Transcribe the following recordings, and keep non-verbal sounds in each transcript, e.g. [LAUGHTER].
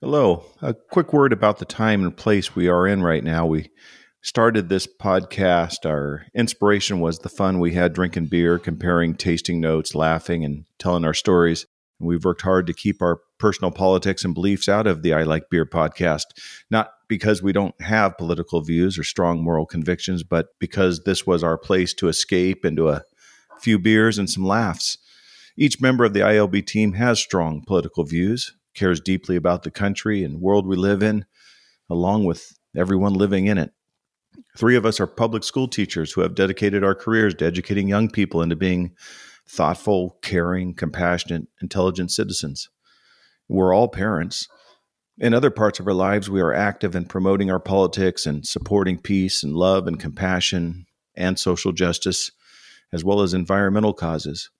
Hello. A quick word about the time and place we are in right now. We started this podcast. Our inspiration was the fun we had drinking beer, comparing tasting notes, laughing, and telling our stories. And we've worked hard to keep our personal politics and beliefs out of the I Like Beer podcast, not because we don't have political views or strong moral convictions, but because this was our place to escape into a few beers and some laughs. Each member of the ILB team has strong political views, cares deeply about the country and world we live in, along with everyone living in it. Three of us are public school teachers who have dedicated our careers to educating young people into being thoughtful, caring, compassionate, intelligent citizens. We're all parents. In other parts of our lives, we are active in promoting our politics and supporting peace and love and compassion and social justice, as well as environmental causes.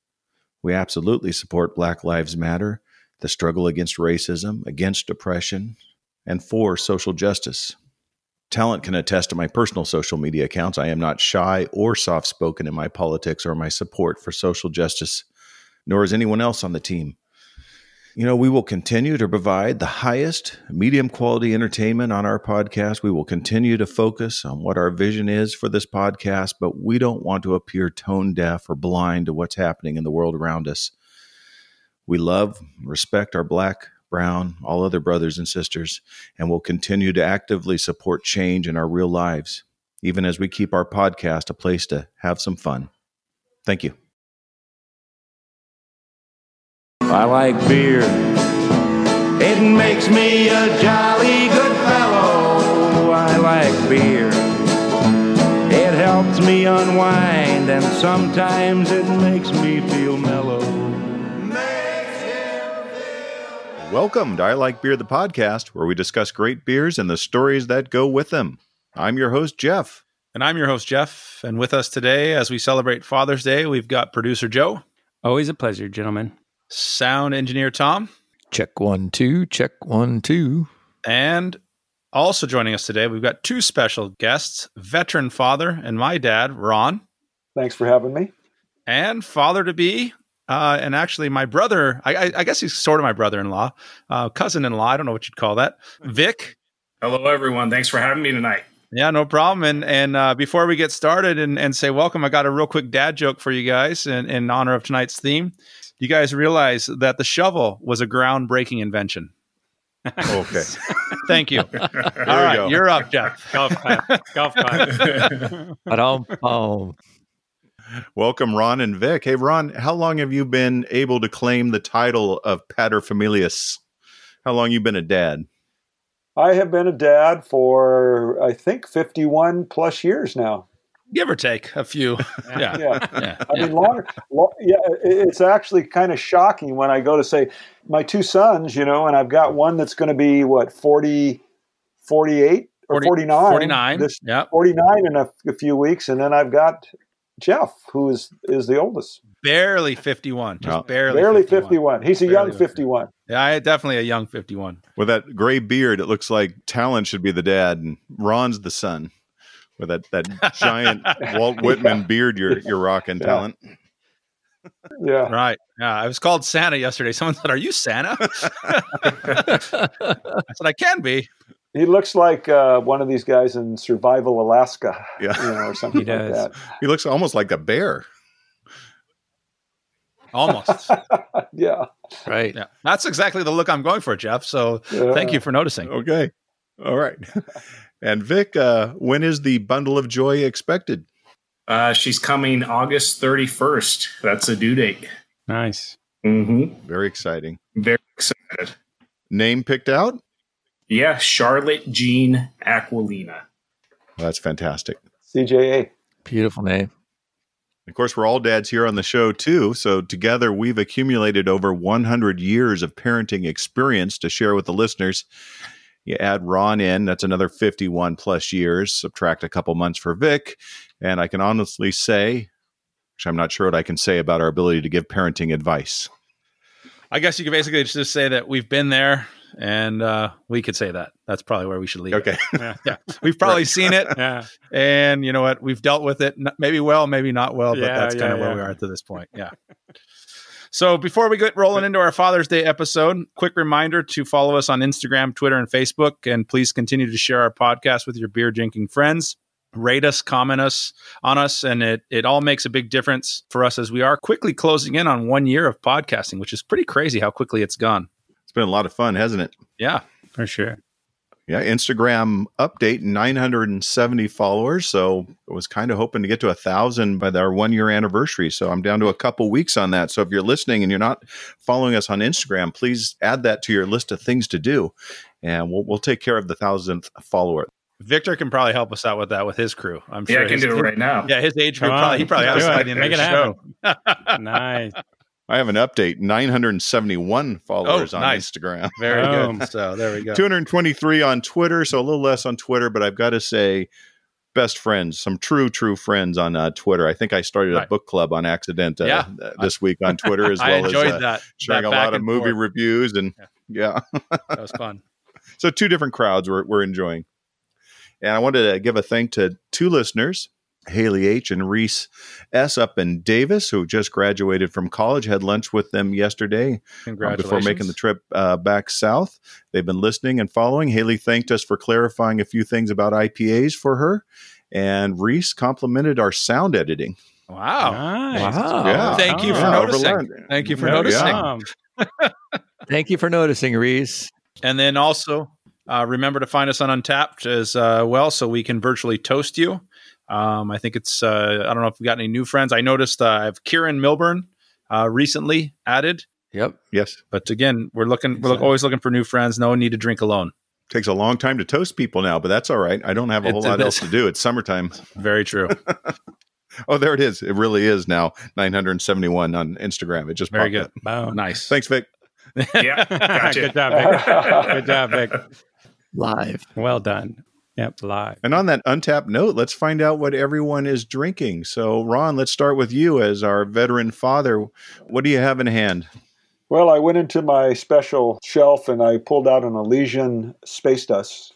We absolutely support Black Lives Matter the struggle against racism, against oppression, and for social justice. Talent can attest to my personal social media accounts. I am not shy or soft spoken in my politics or my support for social justice, nor is anyone else on the team. You know, we will continue to provide the highest medium quality entertainment on our podcast. We will continue to focus on what our vision is for this podcast, but we don't want to appear tone deaf or blind to what's happening in the world around us. We love, respect our black, brown, all other brothers and sisters, and will continue to actively support change in our real lives, even as we keep our podcast a place to have some fun. Thank you. I like beer. It makes me a jolly good fellow. I like beer. It helps me unwind, and sometimes it makes me feel mellow. Welcome to I Like Beer, the podcast, where we discuss great beers and the stories that go with them. I'm your host, Jeff. And I'm your host, Jeff. And with us today, as we celebrate Father's Day, we've got producer Joe, Always a pleasure, gentlemen. sound engineer Tom, Check one, two, check one, two. and also joining us today, we've got two special guests veteran father and my dad, Ron, Thanks for having me. and father to be. Uh, and actually, my brother, I, I, I guess he's sort of my brother in law, uh, cousin in law. I don't know what you'd call that. Vic, Hello, everyone. Thanks for having me tonight. Yeah, no problem. And and uh, before we get started and, and say welcome, I got a real quick dad joke for you guys in, in honor of tonight's theme. You guys realize that the shovel was a groundbreaking invention. Okay. [LAUGHS] Thank you. All we go. you're up, Jeff. Golf clap. Golf clap. [LAUGHS] Ba-dum, boom. Welcome, Ron and Vic. Hey, Ron, how long have you been able to claim the title of paterfamilias? How long you been a dad? I have been a dad for I think 51 plus years now. Give or take a few. [LAUGHS] Yeah. Yeah. Yeah. I mean, longer. Lo- yeah, it's actually kind of shocking when I go to say my two sons, you know, and I've got one that's going to be what 40, 48 or 40 49, 49. This Yeah. 49 in a, a few weeks, and then I've got Jeff, who is is the oldest, Barely 51. Just Well, barely, barely 51. 51. He's a Barely young 51. 51. Yeah, I, definitely a young 51. With that gray beard, it looks like Talent should be the dad and Ron's the son. With that, that [LAUGHS] giant Walt Whitman beard you're you're rocking, Yeah. Talent. Yeah. Right. Yeah. I was called Santa yesterday. Someone said, Are you Santa? [LAUGHS] I said, I can be. He looks like uh, one of these guys in Survival Alaska, Yeah. you know, or [LAUGHS] something He like does. He looks almost like a bear. Almost. [LAUGHS] yeah. Right. Yeah. That's exactly the look I'm going for, Jeff. So yeah. thank you for noticing. Okay. All right. [LAUGHS] And Vic, uh, when is the bundle of joy expected? Uh, she's coming August 31st. That's a due date. Nice. Mm-hmm. Very exciting. Very excited. Name picked out? Yeah, Charlotte Jean Aquilina. That's fantastic. CJA. Beautiful name. Of course, we're all dads here on the show too. So together we've accumulated over 100 years of parenting experience to share with the listeners. You add Ron in, that's another 51 plus years. Subtract a couple months for Vic. And I can honestly say, which I'm not sure what I can say about our ability to give parenting advice. I guess you could basically just say that we've been there and uh, we could say that. That's probably where we should leave. it. Okay. [LAUGHS] Yeah. Yeah. We've probably seen it. [LAUGHS] Yeah. And you know what? We've dealt with it. Maybe well, maybe not well, but Yeah, that's kind yeah, of where we are to this point. Yeah. So before we get rolling into our Father's Day episode, quick reminder to follow us on Instagram, Twitter, and Facebook, and please continue to share our podcast with your beer drinking friends. Rate us, comment us on us, and it it all makes a big difference for us as we are quickly closing in on one year of podcasting, which is pretty crazy how quickly it's gone. It's been a lot of fun, hasn't it? Yeah, For sure. Yeah, Instagram update 970 followers. So I was kind of hoping to get to a thousand by our one year anniversary. So I'm down to a couple weeks on that. So if you're listening and you're not following us on Instagram, please add that to your list of things to do, and we'll we'll take care of the thousandth follower. Victor can probably help us out with that with his crew. I'm sure. Yeah, sure. I can his- do it right now. Yeah, his age group probably he probably has Do it. by the end Make of it happen. [LAUGHS] nice. I have an update 971 followers Oh, on nice. Instagram. Very Boom. good. So there we go. 223 on Twitter, so a little less on Twitter, but I've got to say, best friends, some true, true friends on uh, Twitter. I think I started a book club on accident uh, Yeah. uh, this week on Twitter [LAUGHS] as I well as enjoyed uh, that. sharing that a lot of movie forth. reviews and [LAUGHS] yeah. That was fun. So two different crowds we're, we're enjoying. And I wanted to give a thank to two listeners, Haley H. and Reese S. up in Davis, who just graduated from college, had lunch with them yesterday uh, before making the trip uh, back south. They've been listening and following. Haley thanked us for clarifying a few things about IPAs for her. And Reese complimented our sound editing. Wow. Nice. Wow. Yeah. Thank you for Yeah, noticing. overlearned. Thank you for Yeah, noticing. Um, [LAUGHS] Thank you for noticing, Reese. And then also uh, remember to find us on Untappd as uh, well, so we can virtually toast you. Um, I think it's uh, I don't know if we got any new friends. I noticed uh, I have Kieran Milburn uh, recently added, Yep. Yes. but again, we're looking we're always looking for new friends. No need to drink alone. Takes a long time to toast people now, but that's all right. I don't have a whole it lot is. else to do. It's summertime. [LAUGHS] Very true. [LAUGHS] Oh, there it is. It really is now 971 on Instagram. It just Very popped good. up. nice. Thanks, Vic. [LAUGHS] Yeah, gotcha. Good job, Vic. Good job, Vic. Live. Well done. Yep, live. And on that untapped note, let's find out what everyone is drinking. So, Ron, let's start with you as our veteran father. What do you have in hand? Well, I went into my special shelf and I pulled out an Elysian Space Dust.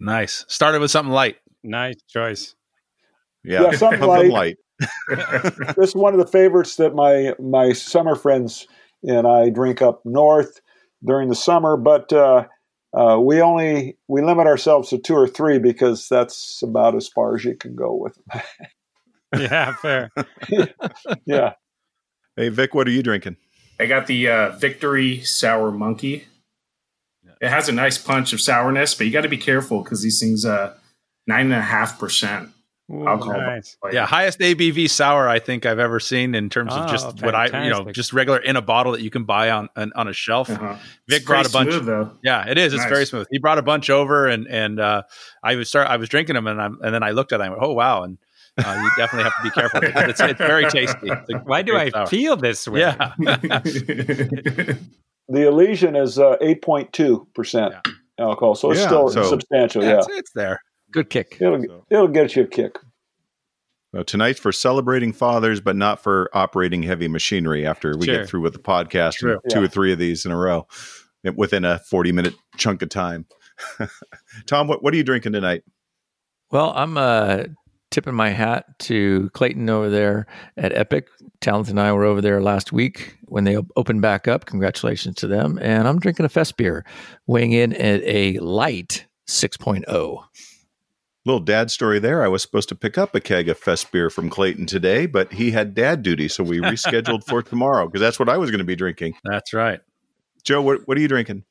Nice. Started with something light. Nice choice. Yeah, Yeah, something [LAUGHS] something light. light. [LAUGHS] [LAUGHS] This is one of the favorites that my my summer friends and I drink up north during the summer, but uh, uh, we only we limit ourselves to two or three because that's about as far as you can go with them. [LAUGHS] Yeah, fair. [LAUGHS] yeah, Hey, Vic, what are you drinking? I got the uh, Victory Sour Monkey. It has a nice punch of sourness, but you got to be careful because these things uh nine and a half percent Ooh, alcohol. nice. Yeah, highest ABV sour I think I've ever seen in terms of Oh, just what I you know just regular in a bottle that you can buy on on, on a shelf. uh-huh. Vic It's brought a bunch. smooth, though. Yeah, it is. It's Nice. very smooth. He brought a bunch over, and and uh, I was start. I was drinking them, and I and then I looked at it. and I went, "Oh wow!" And uh, you definitely have to be careful. because It's, it's very tasty. [LAUGHS] It's a Why do I sour. feel this way? Yeah, [LAUGHS] the Elysian is uh, eight point two percent alcohol, so it's Yeah, still so- substantial. yeah, Yeah, it's, it's there. Good kick. it'll So- it'll get you a kick. So tonight's for celebrating fathers, but not for operating heavy machinery after we Sure. get through with the podcast and two Yeah. or three of these in a row within a 40 minute chunk of time. [LAUGHS] Tom, what, what are you drinking tonight? Well, I'm uh, tipping my hat to Clayton over there at Epic. Talent and I were over there last week when they opened back up. Congratulations to them. And I'm drinking a fest beer, weighing in at a light oh. 6.0. Little dad story there. I was supposed to pick up a keg of fest beer from Clayton today, but he had dad duty, so we rescheduled for [LAUGHS] tomorrow because that's what I was going to be drinking. That's right. Joe, what, what are you drinking?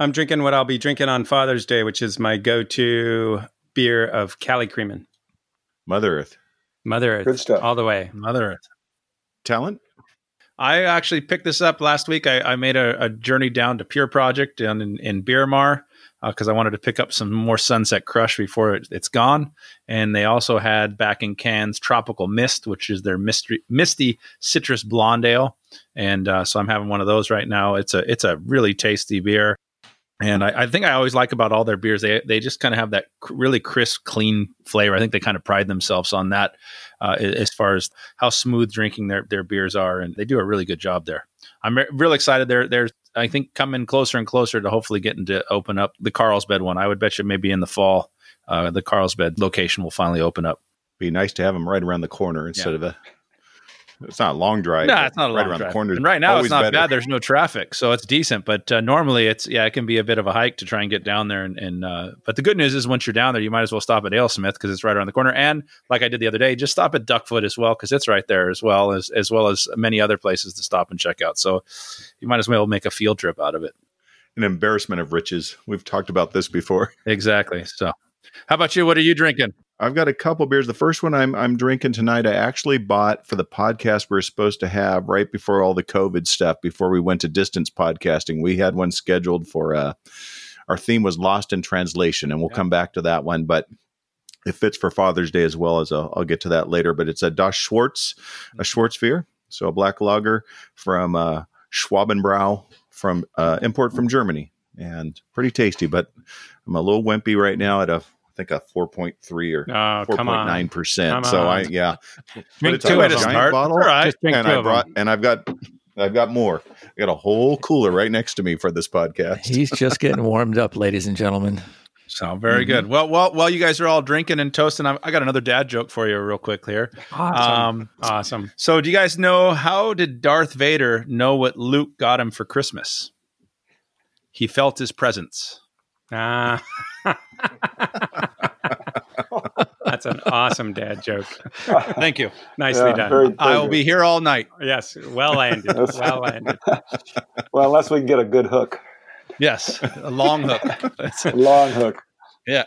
I'm drinking what I'll be drinking on Father's Day, which is my go-to beer of Cali Creamin'. Mother Earth. Mother Earth. Good stuff. All the way. Mother Earth. Talent? I actually picked this up last week. I, I made a, a journey down to Pure Project down in, in Beermar because I wanted to pick up some more Sunset Crush before it, it's gone. And they also had back in cans Tropical Mist, which is their misty, misty citrus blonde ale. And uh, so I'm having one of those right now. It's a it's a really tasty beer. And I, I think I always like about all their beers, they they just kind of have that cr- really crisp, clean flavor. I think they kind of pride themselves on that uh, as far as how smooth drinking their, their beers are, and they do a really good job there. I'm re- real excited. They're they're I think coming closer and closer to hopefully getting to open up the Carlsbad one. I would bet you maybe in the fall, uh, the Carlsbad location will finally open up. Be nice to have them right around the corner instead of a It's not a long drive. No, it's not a long drive. right long around drive. the corner. And right now, it's not better. bad. There's no traffic, so it's decent. But uh, normally, it's yeah, it can be a bit of a hike to try and get down there. And, and uh, but the good news is, once you're down there, you might as well stop at AleSmith because it's right around the corner. And like I did the other day, just stop at Duckfoot as well because it's right there as well as as well as many other places to stop and check out. So you might as well make a field trip out of it. An embarrassment of riches. We've talked about this before. Exactly. So, how about you? What are you drinking? I've got a couple beers. The first one I'm I'm drinking tonight, I actually bought for the podcast we were supposed to have right before all the COVID stuff, before we went to distance podcasting. We had one scheduled for uh our theme was lost in translation, and we'll Yeah. come back to that one, but it fits for Father's Day as well as i I'll get to that later. But it's a Das Schwartz, a Schwarzbier, so a black lager from uh, Schwabenbrau, from uh, import from Germany, and pretty tasty. But I'm a little wimpy right now at a think a 4.3 or Oh, four come point on. nine percent. Come So I on. yeah, but Drink it's two a of them. giant Start. bottle, All right. And I brought them. and I've got I've got more. I got a whole cooler right next to me for this podcast. He's just [LAUGHS] getting warmed up, ladies and gentlemen. So very good. Well, well, while you guys are all drinking and toasting, I, I got another dad joke for you, real quick here. Awesome. Um, awesome. so, do you guys know how did Darth Vader know what Luke got him for Christmas? He felt his presence. Ah. [LAUGHS] That's an awesome dad joke. Thank you. Nicely Yeah, done. very- I will be here all night. Yes, well landed. Well landed. [LAUGHS] Well, unless we can get a good hook, Yes, a long hook. [LAUGHS] a long hook. Yeah.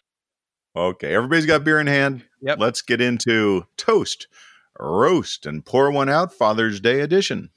Okay, everybody's got beer in hand. Yep. Let's get into toast, roast, and pour one out. Father's Day edition.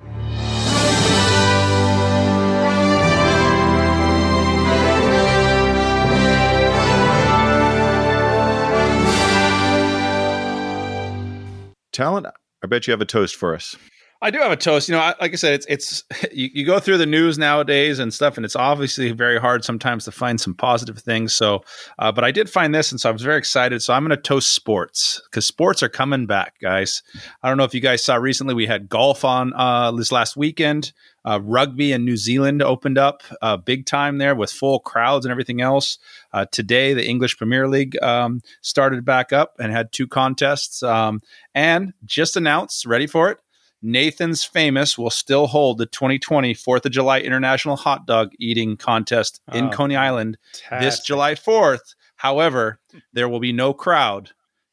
Talent, I bet you have a toast for us. I do have a toast. You know, I, like I said, it's it's [LAUGHS] you, you go through the news nowadays and stuff, and it's obviously very hard sometimes to find some positive things. So, uh, but I did find this, and so I was very excited. So I'm going to toast sports because sports are coming back, guys. I don't know if you guys saw recently we had golf on uh, this last weekend. Uh, rugby in New Zealand opened up uh, big time there with full crowds and everything else. Uh, today, the English Premier League um, started back up and had two contests. Um, and just announced, ready for it? Nathan's Famous will still hold the 2020 4th of July International Hot Dog Eating Contest in Oh, Coney Island this July 4th. However, there will be no crowd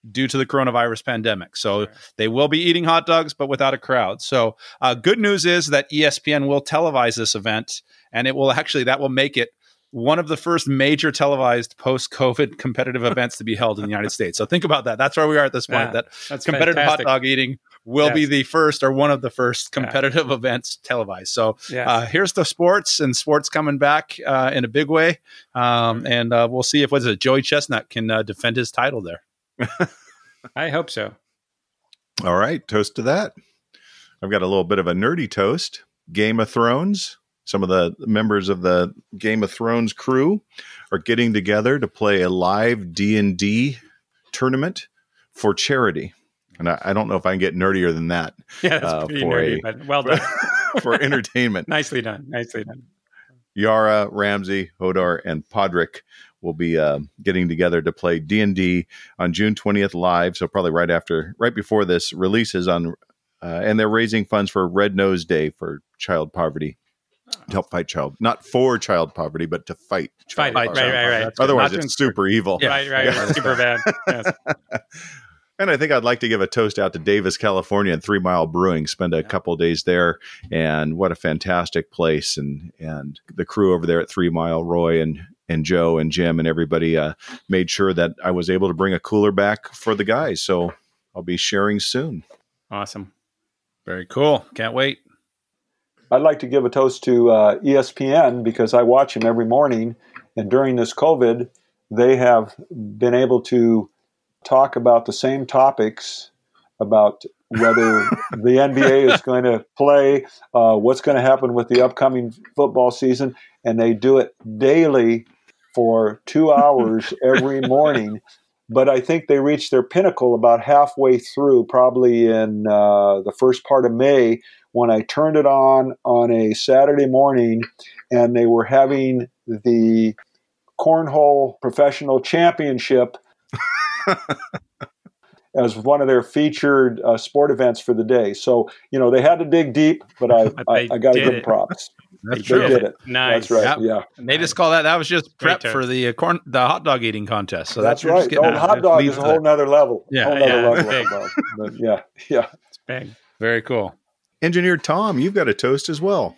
due to the coronavirus pandemic. So they will be eating hot dogs, but without a crowd. So, uh, good news is that ESPN will televise this event, and it will actually, that will make it one of the first major televised post COVID competitive events to be held in the United States. So think about that. That's where we are at this point. Yeah, that That's competitive fantastic. hot dog eating will be the first or one of the first Yeah. competitive [LAUGHS] events televised. So Yes. uh, here's the sports and sports coming back uh, in a big way. Um, and uh, we'll see if what's it, Joey Chestnut can uh, defend his title there. [LAUGHS] I hope so. All right, toast to that. I've got a little bit of a nerdy toast. Game of Thrones. Some of the members of the Game of Thrones crew are getting together to play a live D and D tournament for charity. And I, I don't know if I can get nerdier than that [LAUGHS] Yeah, that's Uh, pretty for nerdy, a- but well done. [LAUGHS] for entertainment. [LAUGHS] Nicely done. Nicely done. Yara, Ramsay, Hodor, and Podrick will be uh, getting together to play D and D on June twentieth live. So probably right after, right before this releases on, uh, and they're raising funds for Red Nose Day for child poverty to help fight child, not for child poverty, but to fight. Fight child it. poverty. Right, right, right. Otherwise, it's super evil. Yeah. Right, right. Yeah. Super bad. Yes. And I think I'd like to give a toast out to Davis, California, and Three Mile Brewing. Spend a couple days there, and what a fantastic place! And and the crew over there at Three Mile, Roy and and Joe and Jim and everybody uh, made sure that I was able to bring a cooler back for the guys. So I'll be sharing soon. Awesome. Very cool. Can't wait. I'd like to give a toast to uh, ESPN because I watch them every morning, and during this COVID, they have been able to talk about the same topics about whether [LAUGHS] the NBA is going to play, uh, what's going to happen with the upcoming football season, and they do it daily for two hours [LAUGHS] every morning. But I think they reached their pinnacle about halfway through, probably in uh, the first part of May, when I turned it on on a Saturday morning, and they were having the cornhole professional championship [LAUGHS] [LAUGHS] as one of their featured uh, sport events for the day. So you know they had to dig deep, but I [LAUGHS] But I, I got to did give it. props. [LAUGHS] That's They true. did it. Nice. That's right. Yep. Yeah, And they just call that that was just prep for the uh, corn the hot dog eating contest. So that's, that's, you're just right. Oh, hot dog is a whole that. nother level. Yeah, whole nother yeah, level. big. but yeah, yeah. It's big. Very cool. Engineer Tom, you've got a toast as well.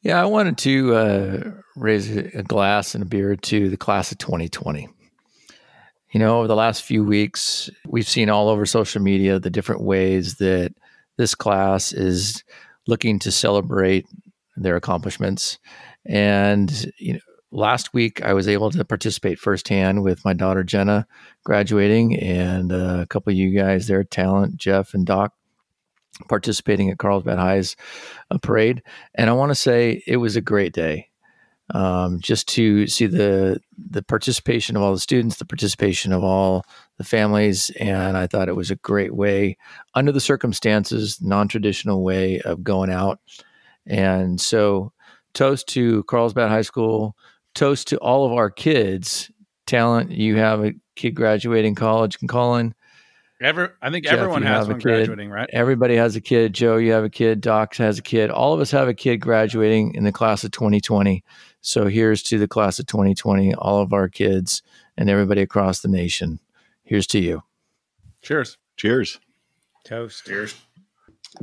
Yeah, I wanted to uh, raise a a glass and a beer to the class of 2020. You know, over the last few weeks, we've seen all over social media the different ways that this class is looking to celebrate their accomplishments. And, you know, last week I was able to participate firsthand with my daughter Jenna graduating and uh, a couple of you guys there, Talent, Jeff, and Doc, participating at Carlsbad High's uh, parade. And I want to say it was a great day. Um, just to see the the participation of all the students, the participation of all the families, and I thought it was a great way, under the circumstances, non traditional way of going out. And so, toast to Carlsbad High School, toast to all of our kids. Talent, you have a kid graduating college in Colin. Every, I think Jeff, everyone has one kid. graduating, right? Everybody has a kid. Joe, you have a kid. Doc has a kid. All of us have a kid graduating in the class of 2020. So here's to the class of 2020, all of our kids and everybody across the nation. Here's to you. Cheers. Cheers. Toast. Cheers.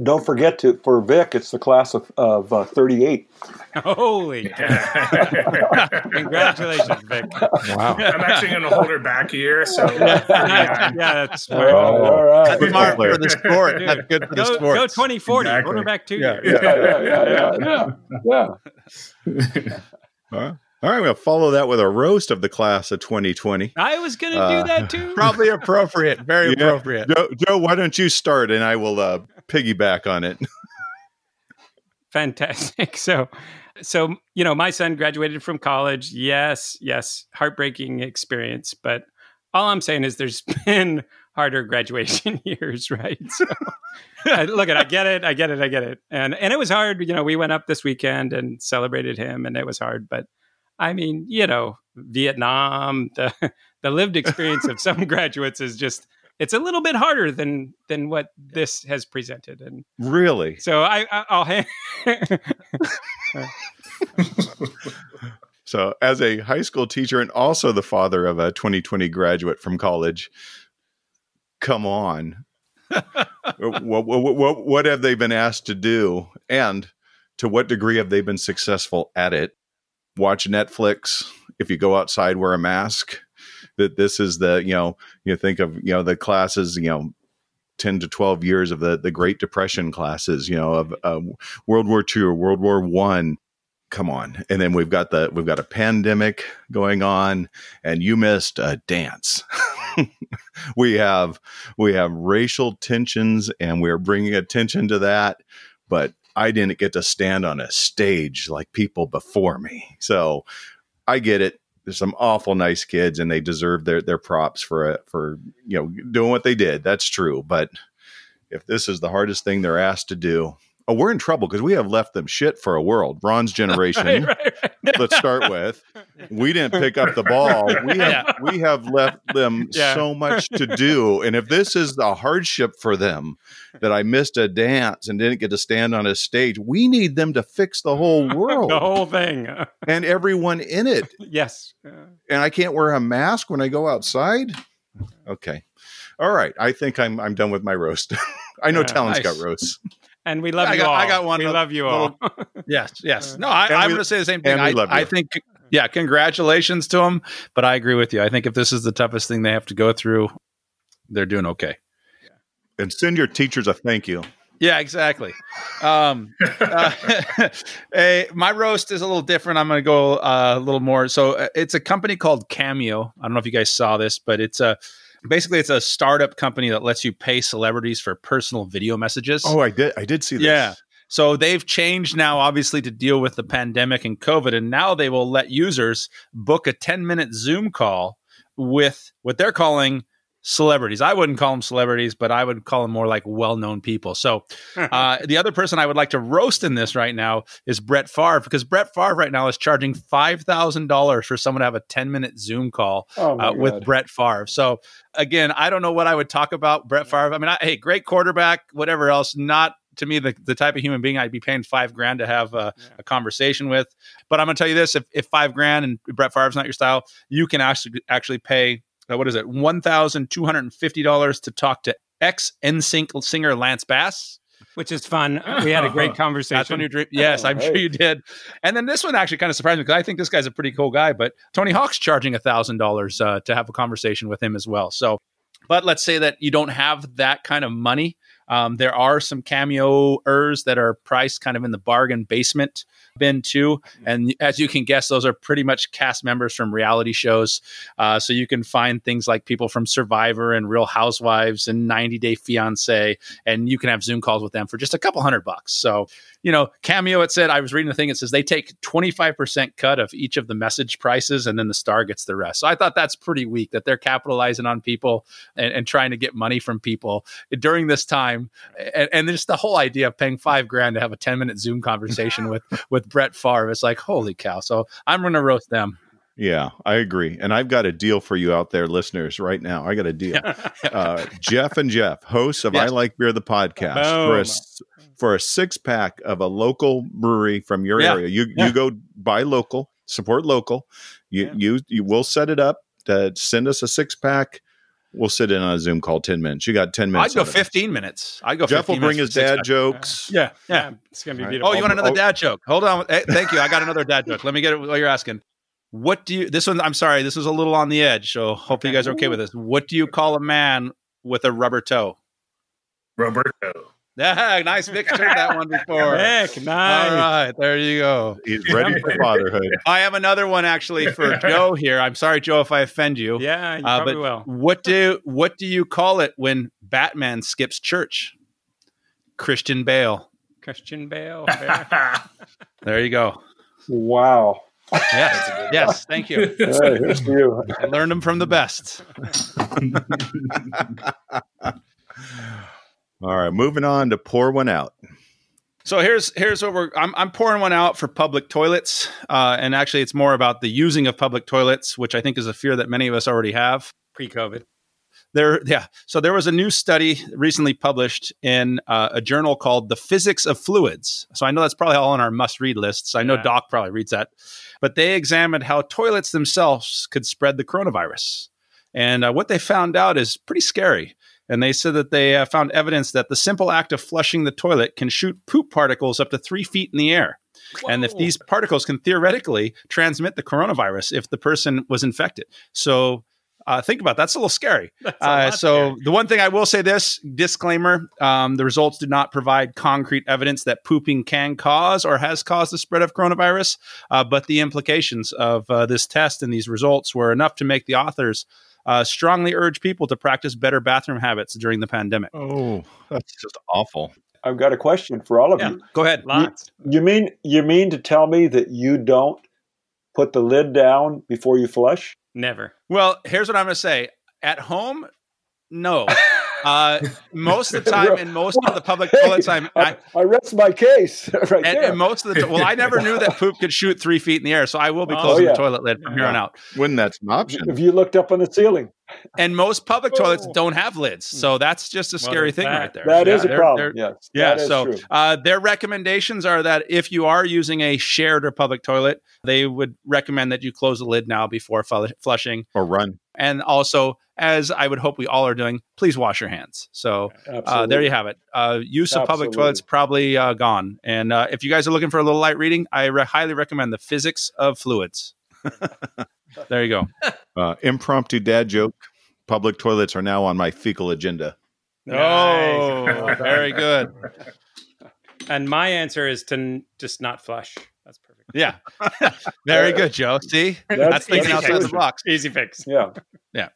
Don't forget to for Vic, it's the class of of uh, 38. Holy [LAUGHS] I'm [LAUGHS] congratulations, Vic. Wow. I'm actually going to hold her back here. So [LAUGHS] yeah, that's All right, all right. Football Smart player. for the sport. That's good for the Go, sport. go 2040. Exactly. Hold her back two Yeah. years. Yeah, yeah, yeah, yeah, yeah. All right. All right, we'll follow that with a roast of the class of 2020. I was going to Uh, do that [LAUGHS] too. Probably appropriate. Very Yeah. appropriate. Joe, Joe, why don't you start and I will uh, piggyback on it. [LAUGHS] Fantastic. [LAUGHS] So, so you know, my son graduated from college. Yes, yes, heartbreaking experience. But all I'm saying is, there's been harder graduation [LAUGHS] years, right? So, [LAUGHS] look at, I get it, I get it, I get it, and and it was hard. You know, we went up this weekend and celebrated him, and it was hard. But I mean, you know, Vietnam, the [LAUGHS] the lived experience of some graduates is just. It's a little bit harder than than what this has presented, and Really? so I, I I'll hand. So, as a high school teacher and also the father of a 2020 graduate from college, come on. what, what, what, what have they been asked to do? And to what degree have they been successful at it? Watch Netflix. If you go outside, wear a mask. That this is the, you know, you think of, you know, the classes, you know, 10 to 12 years of the, the Great Depression classes, you know, of uh, World War II or World War One come on and then we've got the we've got a pandemic going on and you missed a dance [LAUGHS] [LAUGHS] we have we have racial tensions and we're bringing attention to that but i didn't get to stand on a stage like people before me. So i get it. There's some awful nice kids and they deserve their their props for a, for you know doing what they did. That's true. But if this is the hardest thing they're asked to do oh we're in trouble because we have left them shit for a world. Ron's [LAUGHS] generation. Right, right, right. [LAUGHS] let's start with we didn't pick up the ball. We have we have left them [LAUGHS] Yeah. so much to do. And if this is the hardship for them that i missed a dance and didn't get to stand on a stage we need them to fix the whole world. the whole thing. and everyone in it. Yes. And i can't wear a mask when i go outside? Okay. All right. I think i'm i'm done with my roast. I know Yeah, talent's nice. got roasts and we love I you got- all. I got one We little- love you all. [LAUGHS] Yes, yes. No, I, And I'm going to say the same thing. and we I, love. I think, yeah, congratulations to them. But I agree with you. I think if this is the toughest thing they have to go through, they're doing okay. and send your teachers a thank you Yeah, exactly. Um, uh, [LAUGHS] eh, my roast is a little different. I'm going to go uh, a little more. So uh, it's a company called Cameo. I don't know if you guys saw this, but it's a basically it's a startup company that lets you pay celebrities for personal video messages. oh i did i did see this Yeah. So they've changed now, obviously, to deal with the pandemic and COVID. And now they will let users book a 10 minute Zoom call with what they're calling celebrities. I wouldn't call them celebrities, but I would call them more like well-known people. So, [LAUGHS] uh, the other person I would like to roast in this right now is Brett Favre because Brett Favre right now is charging five thousand dollars for someone to have a ten-minute Zoom call Oh uh, with Brett Favre. So, again, I don't know what I would talk about Brett Favre. I mean, I, hey, great quarterback, whatever else. Not to me the, the type of human being I'd be paying five grand to have a, a conversation with. But I'm going to tell you this: if, if five grand and Brett Favre's not your style, you can actually actually pay uh, what is it one thousand two hundred and fifty dollars to talk to ex NSYNC singer Lance Bass. which is fun. We had a great conversation. [LAUGHS] That's when you dream. Yes, I'm sure you did. And then this one actually kind of surprised me because I think this guy's a pretty cool guy. But Tony Hawk's charging a thousand dollars uh, to have a conversation with him as well. So, but let's say that you don't have that kind of money. Um, there are some cameoers that are priced kind of in the bargain basement bin too, and as you can guess, those are pretty much cast members from reality shows. Uh, so you can find things like people from Survivor and Real Housewives and 90 Day Fiance, and you can have Zoom calls with them for just a couple hundred bucks. So you know, Cameo, it said, I was reading the thing, it says they take 25% cut of each of the message prices and then the star gets the rest. So I thought that's pretty weak that they're capitalizing on people and, and trying to get money from people during this time. And, and just the whole idea of paying five grand to have a 10 minute Zoom conversation [LAUGHS] with, with Brett Favre. It's like, holy cow. So I'm going to roast them. Yeah, I agree. And I've got a deal for you out there, listeners, right now. I got a deal. [LAUGHS] uh, Jeff and Jeff, hosts of I Like Beer, the podcast, for a, for a six pack of a local brewery from your Yeah. area. You Yeah. you go buy local, support local. You Yeah. you you will set it up to send us a six pack. We'll sit in on a Zoom call ten minutes. You got ten minutes. I'd go out of it. 15 minutes. I'd go Jeff will bring his dad packs. jokes. Yeah. Yeah. Yeah, it's gonna be All right. beautiful. Oh, you want another oh. dad joke? Hold on. Hey, thank you. I got another dad joke. Let me get it while you're asking. What do you? This one. I'm sorry. This was a little on the edge. So hopefully you guys are okay with this. What do you call a man with a rubber toe? Roberto. Yeah, [LAUGHS] nice. Vic's heard that one before. Heck, nice. right, there you go. He's ready for fatherhood. [LAUGHS] I have another one actually for [LAUGHS] Joe here. I'm sorry, Joe, if I offend you. Yeah, you Uh, probably but will. what do what do you call it when Batman skips church? Christian Bale. Christian Bale. There you go. Wow. Yes, yes. Thank you. Hey, here's to you. [LAUGHS] I learned them from the best. [LAUGHS] All right, moving on to pour one out. So here's here's what we're I'm, I'm pouring one out for public toilets, uh, and actually it's more about the using of public toilets, which I think is a fear that many of us already have. Pre-COVID. There, yeah. So there was a new study recently published in uh, a journal called "The Physics of Fluids." So I know that's probably all on our must-read lists. I know Yeah. Doc probably reads that, but they examined how toilets themselves could spread the coronavirus, and uh, what they found out is pretty scary. And they said that they uh, found evidence that the simple act of flushing the toilet can shoot poop particles up to three feet in the air. And if these particles can theoretically transmit the coronavirus if the person was infected. So uh, think about it. that's a little scary. [LAUGHS] A Uh, so scary. the one thing I will say this disclaimer: um, the results did not provide concrete evidence that pooping can cause or has caused the spread of coronavirus, uh, but the implications of uh, this test and these results were enough to make the authors uh, strongly urge people to practice better bathroom habits during the pandemic. Oh, that's just awful. I've got a question for all of Yeah, you. go ahead. lots. You mean you mean to tell me that you don't put the lid down before you flush? Never. Well, here's what I'm going to say: at home, no. Uh, most of the time, in most of the public Hey, toilets, I'm, I, I, I rest my case [LAUGHS] right and, there. and most of the well, I never knew that poop could shoot three feet in the air, so I will be Oh, closing yeah. the toilet lid from here on Yeah. out. When that's an option. if you looked up on the ceiling, And most public toilets Oh. don't have lids, so that's just a scary there's thing that. right there. that is Yeah, a they're- problem. they're- yes, Yeah, so true. uh, their recommendations are that if you are using a shared or public toilet, they would recommend that you close the lid now before fl- flushing. Or run. And also, as I would hope we all are doing, please wash your hands. So uh, there you have it. Uh, use of public toilets probably uh, gone. And uh, if you guys are looking for a little light reading, I re- highly recommend the Physics of Fluids. [LAUGHS] there you go. [LAUGHS] Uh, impromptu dad joke. Public toilets are now on my fecal agenda. Oh, [LAUGHS] very good. And my answer is to n- just not flush. That's perfect. Yeah. [LAUGHS] Very good, Joe. See, That's- that's, thinking that's outside the good. box. Easy fix. Yeah. Yeah,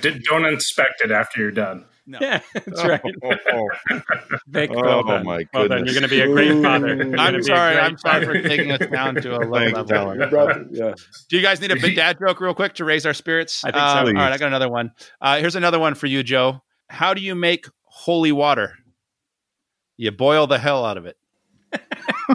did, don't inspect it after you're done. No. Yeah, that's right. Vic, [LAUGHS] Oh, well done. my Well done. goodness. You're going to be a great father. I'm sorry. I'm sorry father. for taking us down to a low Thanks, level. You yeah. Do you guys need a big dad joke real quick to raise our spirits? I think. Um, all Please. right, I got another one. Uh, here's another one for you, Joe. How do you make holy water? You boil the hell out of it. [LAUGHS]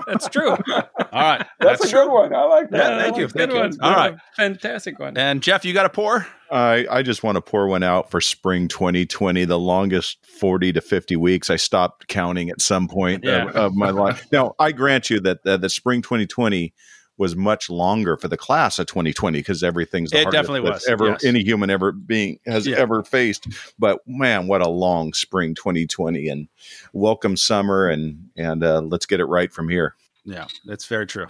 That's true. [LAUGHS] All right. [LAUGHS] That's, a good one. I like that. Yeah, thank you. That's a good Thank you. one. All right. Fantastic one. And Jeff, you got a pour? I, I just want to pour one out for spring 2020, the longest 40 to 50 weeks. I stopped counting at some point Yeah. of, of my life. Now, I grant you that, that the spring 2020 was much longer for the class of 2020 because everything's the It hardest definitely was, ever yes. any human ever being has Yeah. ever faced. But man, what a long spring 2020 and welcome summer and and uh, let's get it right from here. Yeah, that's very true.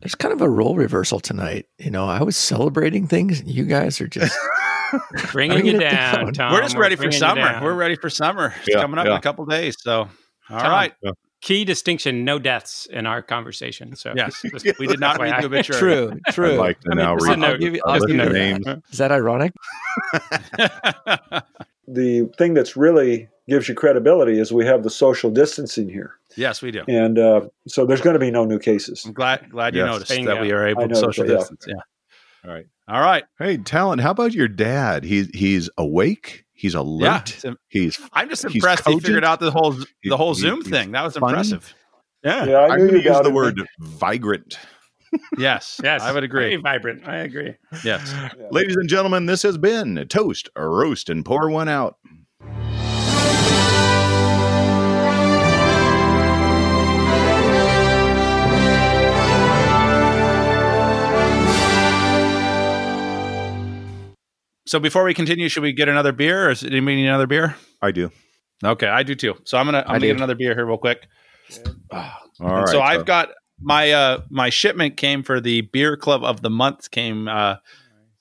There's kind of a role reversal tonight. You know, I was celebrating things. and You guys are just [LAUGHS] Bringing Bring you it down, down. Tom. We're just ready for summer. We're ready for summer. It's Yeah, coming up in a couple days. So, all Tom, right. Key distinction: no deaths in our conversation. So Yes, just- [LAUGHS] we did not read the FYI. obituary. true, I'd true. like to I now just a read note. I'll give you, a I'll give you names. Is that ironic? [LAUGHS] The thing that's really gives you credibility is we have the social distancing here. yes, we do. And uh, so there's going to be no new cases. I'm glad glad you Yes. noticed Bingo. that we are able I to social noticed distance. Yeah. All right. All right. Hey, Talent, how about your dad? He's he's awake. He's Yeah. alert. it's- He's I'm just He's impressed he figured out the whole the whole He- Zoom he's thing. That was funny. impressive. Yeah. Yeah, I I'm knew going to use the me. word vibrant. [LAUGHS] Yes. Yes, I would agree. Very vibrant. I agree. Yes. Yeah. Ladies and gentlemen, this has been Toast, a Roast, and Pour One Out. So before we continue, should we get another beer, or is anybody need another beer? I do. Okay, I do too. So I'm gonna I'm I gonna do. get another beer here real quick. All And right. so I've got my uh my shipment came for the beer club of the month came uh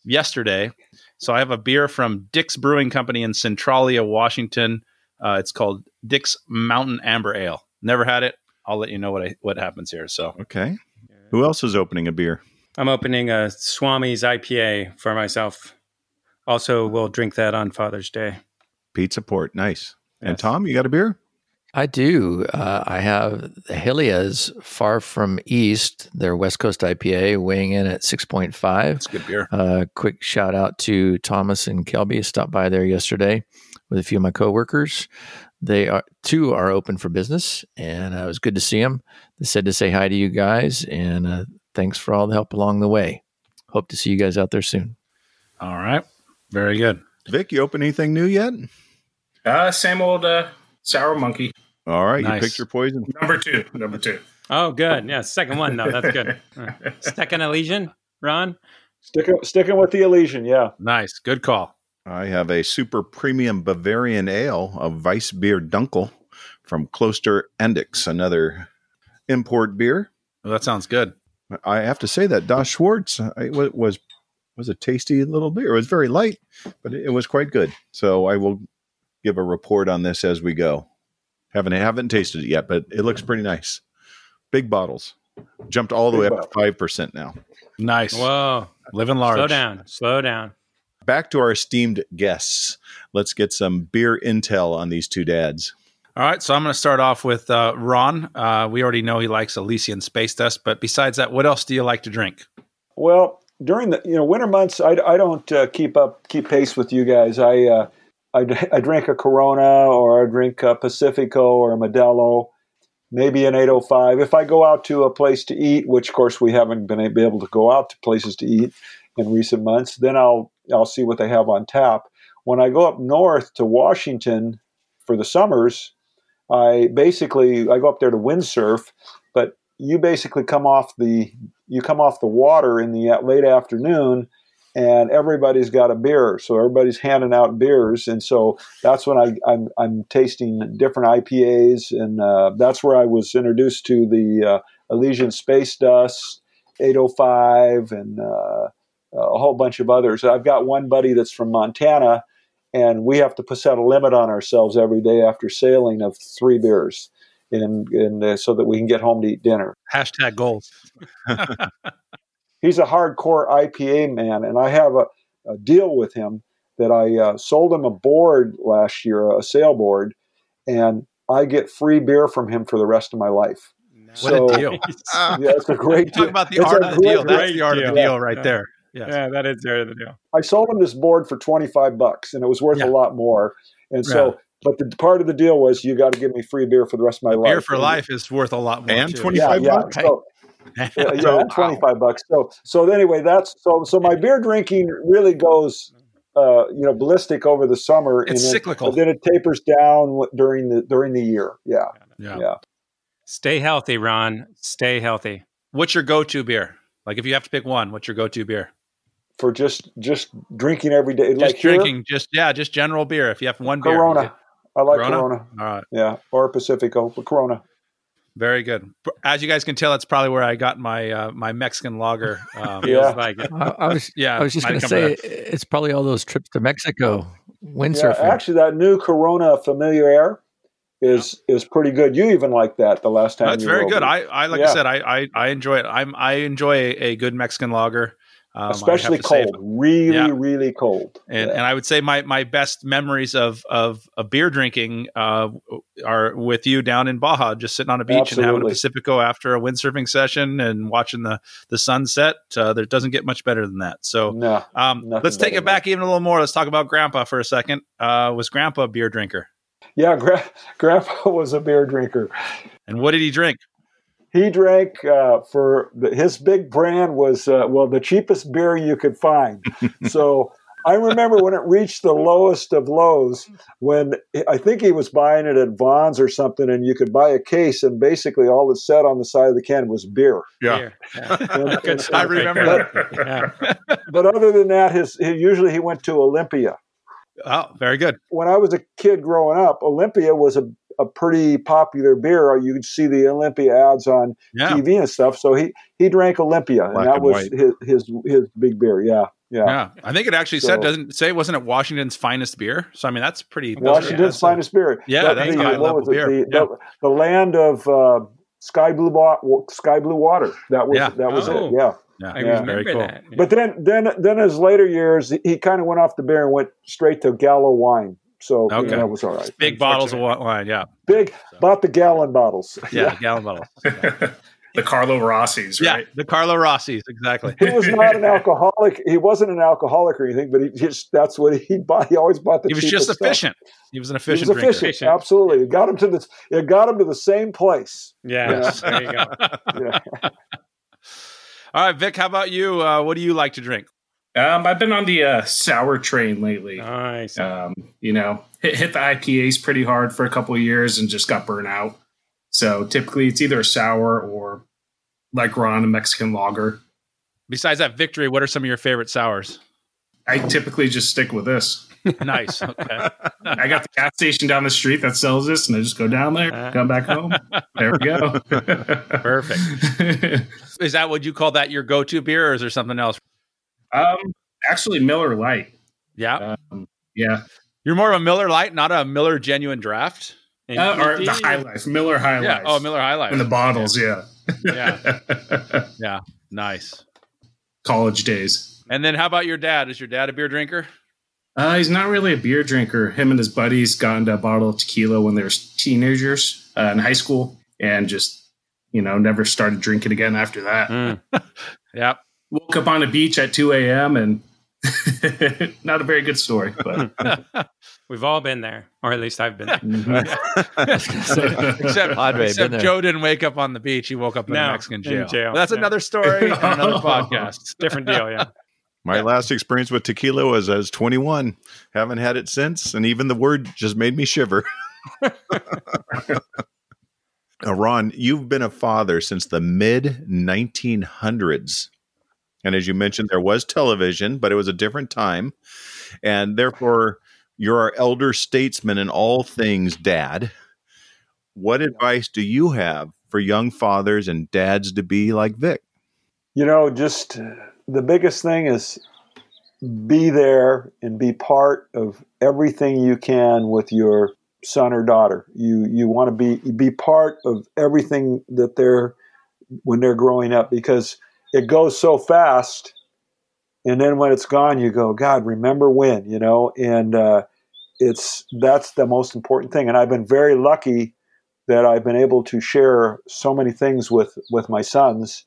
yesterday. So I have a beer from Dick's Brewing Company in Centralia, Washington. Uh, it's called Dick's Mountain Amber Ale. Never had it. I'll let you know what I, what happens here. So Okay. Who else is opening a beer? I'm opening a Swami's IPA for myself. Also, we'll drink that on Father's Day. Pizza Port. Nice. And Tom, you got a beer? I do. Uh, I have the Helia's Far From East, their West Coast IPA, weighing in at 6.5. it's good beer. Uh, quick shout out to Thomas and Kelby. I Stopped by there yesterday with a few of my coworkers. They are two are open for business, and uh, it was good to see them. They said to say hi to you guys, and uh, thanks for all the help along the way. Hope to see you guys out there soon. All right, very good. Vic, you open anything new yet? Uh, same old uh, sour monkey. All right. Nice. You picked your poison. Number two. Number two. Oh, good. Yeah, second one No, That's good. [LAUGHS] Uh, Second Elysian, Ron. Sticking, sticking with the Elysian, yeah. Nice, good call. I have a super premium Bavarian ale, of Weiss beer Dunkel from Kloster Andechs, another import beer. Well, that sounds good. I have to say that Das Schwartz uh, it was was a tasty little beer. It was very light, but it, it was quite good. So I will give a report on this as we go. Haven't haven't tasted it yet, but it looks pretty nice. Big bottles. Jumped all the Big way up to five percent now. Nice. Whoa. Living large. Slow down. Slow down. Back to our esteemed guests. Let's get some beer intel on these two dads. All right, so I'm going to start off with uh, Ron. Uh, we already know he likes Elysian Space Dust, but besides that, what else do you like to drink? Well, during the you know winter months, I, I don't uh, keep up keep pace with you guys. I uh, I, I drink a Corona or I drink a Pacifico or a Modelo, maybe an 805. If I go out to a place to eat, which of course we haven't been able to go out to places to eat in recent months, then I'll I'll see what they have on tap. When I go up north to Washington for the summers, I basically I go up there to windsurf, but you basically come off the you come off the water in the late afternoon and everybody's got a beer so everybody's handing out beers and so that's when I, I'm, I'm tasting different ipas and uh, that's where i was introduced to the uh, elysian space dust 805 and uh, a whole bunch of others. I've got one buddy that's from montana and we have to set a limit on ourselves every day after sailing of three beers and, and uh, so that we can get home to eat dinner. Hashtag goals. [LAUGHS] [LAUGHS] He's a hardcore IPA man, and I have a, a deal with him that I uh, sold him a board last year, a sailboard, and I get free beer from him for the rest of my life. What So- a deal. [LAUGHS] Yeah, it's a great Talk deal. about the It's art a of the great- deal. That's the art of the deal. deal right Yeah. there. Yes. Yeah, that is there the deal. I sold him this board for 25 bucks and it was worth Yeah. a lot more. And so, but the part of the deal was you got to give me free beer for the rest of my life. Beer for life is worth a lot more. And too. 20 Yeah, 25 yeah. bucks? So, yeah, [LAUGHS] yeah, So- and 25 bucks. So, so anyway, that's so, so my beer drinking really goes, uh, you know, ballistic over the summer. It's and then, cyclical. But then it tapers down during the, during the year. Yeah. Yeah. Yeah. Stay healthy, Ron. Stay healthy. What's your go-to beer? Like if you have to pick one, what's your go-to beer? For just, just drinking every day. Just like here, drinking, just yeah, just general beer. If you have one beer, Corona. I like Corona? Corona. All right, Yeah. Or Pacifico, but Corona. very good. As you guys can tell, that's probably where I got my uh, my Mexican lager. Um, [LAUGHS] Yeah. Feels like it. I, I was [LAUGHS] yeah. I was just going to say that. it's probably all those trips to Mexico, windsurfing. Yeah, actually, that new Corona Familiar Air is is pretty good. You even like that the last time. that's you were very good. over. I, I like Yeah. I said, I, I I enjoy it. I'm I enjoy a, a good Mexican lager, um, especially to say, cold, really, Yeah. really cold. and Yeah. and I would say my my best memories of of, of beer drinking uh, are with you down in Baja, just sitting on a beach and having a Pacifico after a windsurfing session and watching the the sunset. Uh, there doesn't get much better than that. So. no, Um, let's take it back even a little more. Let's talk about Grandpa for a second. Uh, was Grandpa a beer drinker, yeah, [LAUGHS] gra- Grandpa was a beer drinker. and what did he drink? He drank uh, for the, his big brand was uh, well the cheapest beer you could find. [LAUGHS] so I remember when it reached the lowest of lows when I think he was buying it at Vons or something, and you could buy a case, and basically all it said on the side of the can was beer. Beer. Yeah. And- Good and- I remember that. Yeah. but other than that, his, he, usually he went to Olympia. Oh, very good. When I was a kid growing up, Olympia was a, a pretty popular beer. You could see the Olympia ads on Yeah, TV and stuff. So he, he drank Olympia, Black and that and was his, his his big beer. Yeah, yeah. yeah. I think it actually said doesn't it say wasn't it Washington's finest beer? So I mean that's pretty. Washington's that's a- finest beer. Yeah, That- that's the, high level beer. The, Yeah. the, the land of uh, sky blue wa- sky blue water. That was Yeah. that was Oh. it. Yeah. Yeah, I Yeah. remember Very cool. that. Yeah. But then then then his later years, he kind of went off the beer and went straight to Gallo wine. So you know, that was all right. Big bottles of wine. Yeah, Big bought the gallon bottles. [LAUGHS] yeah, gallon bottles. [LAUGHS] the Carlo Rossi's, Yeah, right? the Carlo Rossi's exactly. he was not an alcoholic. He wasn't an alcoholic or anything, but he just that's what he bought. He always bought the. He was cheapest just stuff. efficient. He was an efficient. He efficient was drinker. efficient. Efficient. Absolutely, it got him to the. It got him to the same place. Yeah, Yes. there you go. [LAUGHS] Yeah. All right, Vic, how about you? Uh, what do you like to drink? Um, I've been on the uh, sour train lately. Nice. Um, you know, hit, hit the IPAs pretty hard for a couple of years and just got burnt out. So typically it's either a sour or like Ron, a Mexican lager. Besides that victory, what are some of your favorite sours? I typically just stick with this. [LAUGHS] nice. Okay. I got the gas station down the street that sells this, and I just go down there, Uh. come back home. There we go. [LAUGHS] Perfect. [LAUGHS] Is that what you call that your go-to beer, or is there something else? Um, actually, Miller Lite. Yeah, Um, yeah, you're more of a Miller Lite, not a Miller Genuine Draft. Uh, or the did- High Life, Miller High Yeah. Oh, Miller High Life. in the bottles. Yeah, Yeah. [LAUGHS] Yeah. Nice. College days. And then how about your dad? Is your dad a beer drinker? Uh, he's not really a beer drinker. Him and his buddies got into a bottle of tequila when they were teenagers uh, in high school, and just you know never started drinking again after that. Mm. [LAUGHS] Yeah. Woke up on a beach at two a.m. and [LAUGHS] not a very good story, but [LAUGHS] We've all been there, or at least I've been there. [LAUGHS] Except, I'd be except been there. Joe didn't wake up on the beach. He woke up in No, a Mexican in jail. jail. That's Yeah. another story and another podcast. Different deal, yeah. My last experience with tequila was as 21. Haven't had it since, and even the word just made me shiver. Uh, Ron, you've been a father since the mid 1900s. And as you mentioned, there was television, but it was a different time. And therefore, you're our elder statesman in all things dad. What advice do you have for young fathers and dads to be like Vic? You know, just uh, the biggest thing is be there and be part of everything you can with your son or daughter. You you want to be be part of everything that they're when they're growing up because it goes so fast. And then when it's gone, you go, God, remember when, you know, and uh, it's that's the most important thing. And I've been very lucky that I've been able to share so many things with with my sons,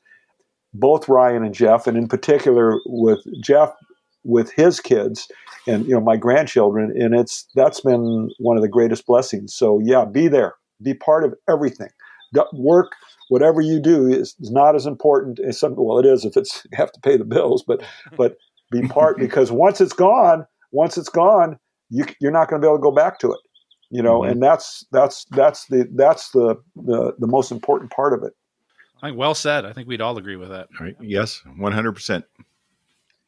both Ryan and Jeff, and in particular with Jeff with his kids and you know my grandchildren and it's that's been one of the greatest blessings so yeah be there be part of everything work whatever you do is, is not as important as some well it is if it's you [LAUGHS] have to pay the bills but but be part [LAUGHS] because once it's gone once it's gone you, you're not going to be able to go back to it you know mm-hmm. and that's that's that's the that's the, the the most important part of it I think well said. I think we'd all agree with that. Right. Yes, one hundred percent.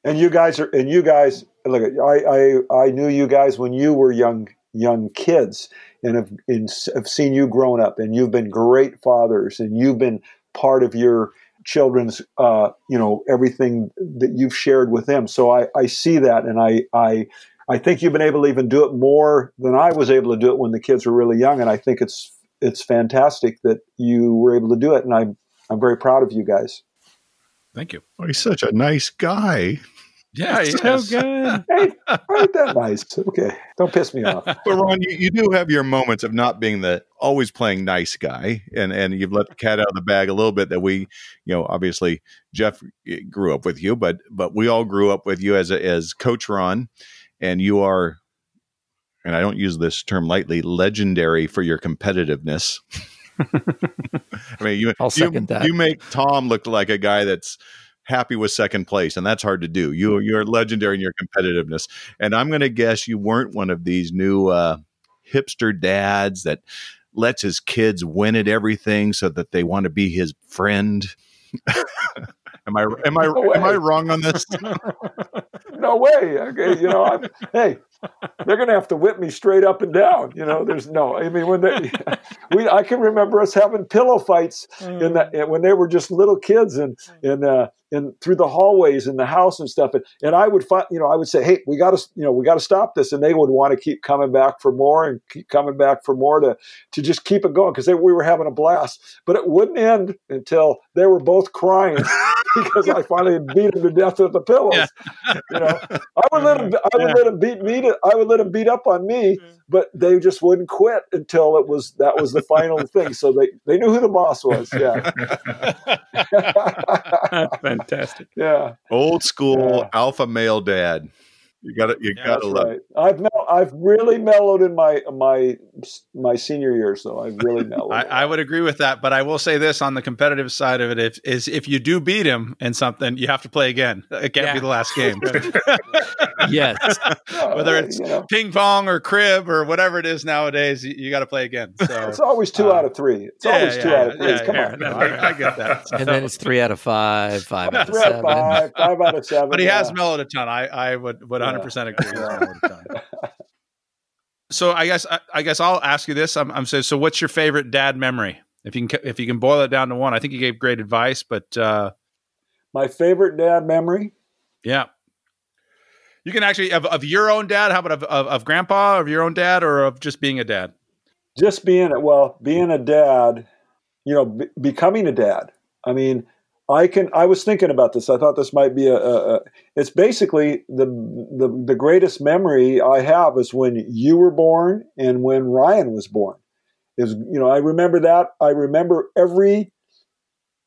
And you guys are, and you guys, look, I, I, I knew you guys when you were young, young kids, and have, and have seen you grown up, and you've been great fathers, and you've been part of your children's, uh, you know, everything that you've shared with them. So I, I see that, and I, I, I think you've been able to even do it more than I was able to do it when the kids were really young, and I think it's, it's fantastic that you were able to do it, and I'm, I'm very proud of you guys. Thank you. Oh, he's such a nice guy. Yeah, he's so good. [LAUGHS] hey, ain't that nice? Okay, don't piss me off. [LAUGHS] But Ron, you, you, do have your moments of not being the always playing nice guy, and and you've let the cat out of the bag a little bit. That we, you know, obviously Jeff eh, grew up with you, but but we all grew up with you as a, as Coach Ron, and you are, and I don't use this term lightly, legendary for your competitiveness. [LAUGHS] I mean, you, I'll second you, that. You make Tom look like a guy that's happy with second place, and that's hard to do. You you're legendary in your competitiveness, and I'm going to guess you weren't one of these new uh, hipster dads that lets his kids win at everything so that they want to be his friend. [LAUGHS] am I am I no am I wrong on this? [LAUGHS] no way. Okay, you know, I'm, hey, they're going to have to whip me straight up and down. You know, there's no. I mean, when they, [LAUGHS] we, I can remember us having pillow fights in the mm. when they were just little kids and and uh, and through the hallways in the house and stuff. And, and I would find, you know, I would say, hey, we got to, you know, we got to stop this, and they would want to keep coming back for more and keep coming back for more to to just keep it going because we were having a blast. But it wouldn't end until they were both crying. [LAUGHS] because I finally beat them to death with the pillows. Yeah. You know, I would let them. I would yeah. let them beat me. To, I would let them beat up on me, but they just wouldn't quit until it was that was the final [LAUGHS] thing. So they they knew who the boss was. Yeah, that's [LAUGHS] fantastic. Yeah, old school yeah. alpha male dad. You got to you yeah, got to love. Right. I've mel- I've really mellowed in my my my senior years, though. I've really mellowed. [LAUGHS] I, I, would agree with that, but I will say this on the competitive side of it: if is if you do beat him in something, you have to play again. It can't yeah. be the last game. [LAUGHS] yes, whether it's you know. ping pong or crib or whatever it is nowadays, you, you got to play again. So [LAUGHS] it's always two uh, out of three. It's yeah, always two out of three. Come on, I, I, get that. And then it's three out of five, five out of three seven, five, five out of seven. But he has mellowed a ton. I I would would 100% agree. So I guess I, I, guess I'll ask you this. I'm, I'm saying, so what's your favorite dad memory? If you can if you can boil it down to one, I think you gave great advice, but uh, my favorite dad memory. Yeah, you can actually of, of your own dad. How about of, of, of grandpa, of your own dad, or of just being a dad? Just being it well, being a dad. You know, b- becoming a dad. I mean, I can. I was thinking about this. I thought this might be a. a, a it's basically the, the the greatest memory I have is when you were born and when Ryan was born. Is you know I remember that. I remember every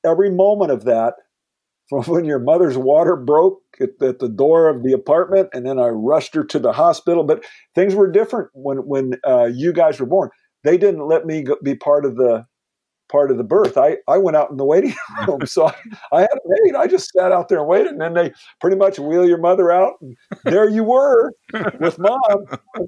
every moment of that [LAUGHS] from when your mother's water broke at, at, the door of the apartment, and then I rushed her to the hospital. But things were different when when uh, you guys were born. They didn't let me go, be part of the part of the birth, I, I went out in the waiting [LAUGHS] room. So I, I had a maid. I just sat out there and waited. And then they pretty much wheel your mother out. And there you were with mom.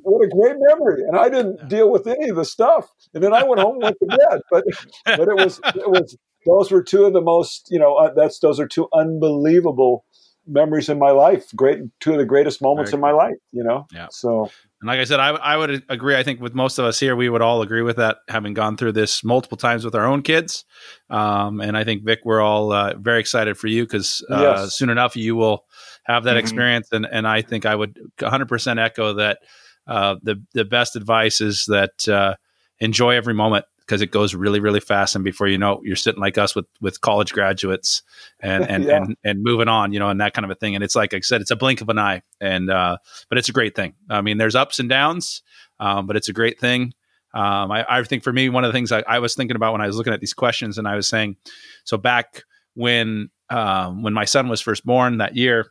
What a great memory. And I didn't deal with any of the stuff. And then I went home and went to bed. But, but it was, it was, those were two of the most, you know, uh, that's, those are two unbelievable memories in my life. Great, two of the greatest moments in my life, you know? Yeah. So, and like I said, I, I would agree. I think with most of us here, we would all agree with that, having gone through this multiple times with our own kids. Um, and I think Vic, we're all uh, very excited for you because uh, yes. soon enough you will have that mm-hmm. experience. And and I think I would 100% echo that. uh, the the best advice is that uh, enjoy every moment because it goes really really fast. And before you know it, you're sitting like us with with college graduates and [LAUGHS] and, Yeah. and and moving on you know and that kind of a thing. And it's like i said it's a blink of an eye. And uh but it's a great thing. I mean there's ups and downs um, but it's a great thing. Um, I, I think for me one of the things I, I was thinking about when i was looking at these questions and i was saying so back when um, when my son was first born that year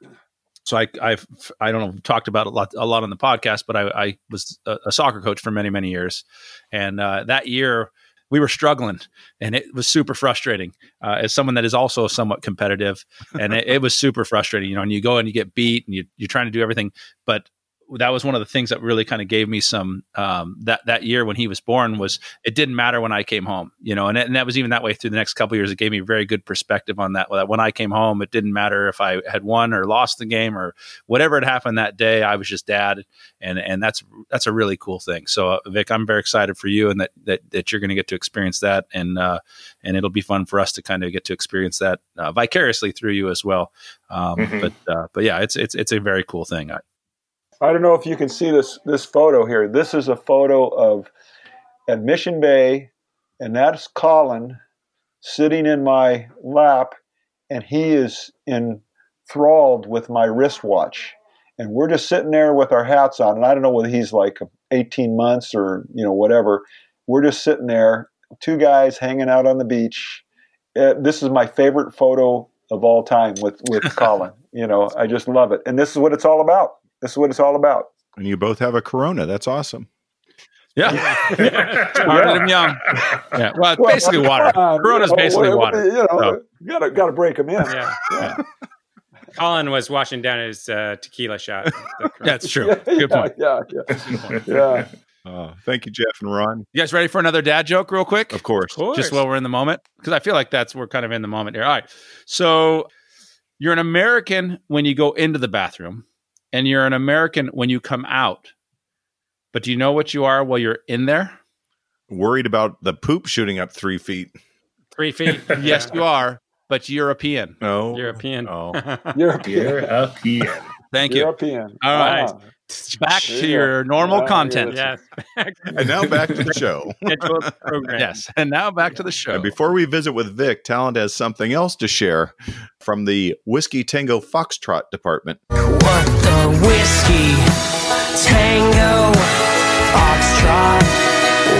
so I, I've, I don't know, talked about a lot, a lot on the podcast, but I, I was a, a soccer coach for many, many years. And uh, that year we were struggling and it was super frustrating uh, as someone that is also somewhat competitive. And it, it was super frustrating, you know, and you go and you get beat and you, you're trying to do everything. But that was one of the things that really kind of gave me some um, that that year when he was born was it didn't matter when I came home, you know, and, and that was even that way through the next couple of years. It gave me a very good perspective on that. That when I came home, it didn't matter if I had won or lost the game or whatever had happened that day. I was just dad, and and that's that's a really cool thing. So uh, Vic, I'm very excited for you and that that, that you're going to get to experience that, and uh, and it'll be fun for us to kind of get to experience that uh, vicariously through you as well. Um, Mhm. But uh, but yeah, it's it's it's a very cool thing. I, I don't know if you can see this this photo here. This is a photo of at Mission Bay, and that's Colin sitting in my lap, and he is enthralled with my wristwatch. And we're just sitting there with our hats on, and I don't know whether he's like 18 months or you know whatever. We're just sitting there, two guys hanging out on the beach. Uh, this is my favorite photo of all time with with [LAUGHS] Colin. You know, I just love it, and this is what it's all about. This is what it's all about. And you both have a Corona. That's awesome. yeah, started [LAUGHS] him young. Yeah, well, it's basically water. come on, Corona's you know, basically what- water. You know, So- gotta gotta break them in. Yeah. Yeah. Colin was washing down his uh, tequila shot. That's true. Yeah, Good point. Yeah, yeah, yeah. Uh, thank you, Jeff and Ron. You guys ready for another dad joke, real quick? Of course. just while we're in the moment because i feel like that's we're kind of in the moment here all right so you're an american when you go into the bathroom and you're an american when you come out but do you know what you are while you're in there Worried about the poop shooting up three feet. Three feet. [LAUGHS] yes you are but european No. European. Oh. [LAUGHS] European. European. thank you European. All right. [LAUGHS] back There to your normal Yeah, [LAUGHS] content [LAUGHS] yes. And now back to the show. Yes and now back to the show And before we visit with Vic, Talent has something else to share from the Whiskey Tango Foxtrot department. What the whiskey tango foxtrot?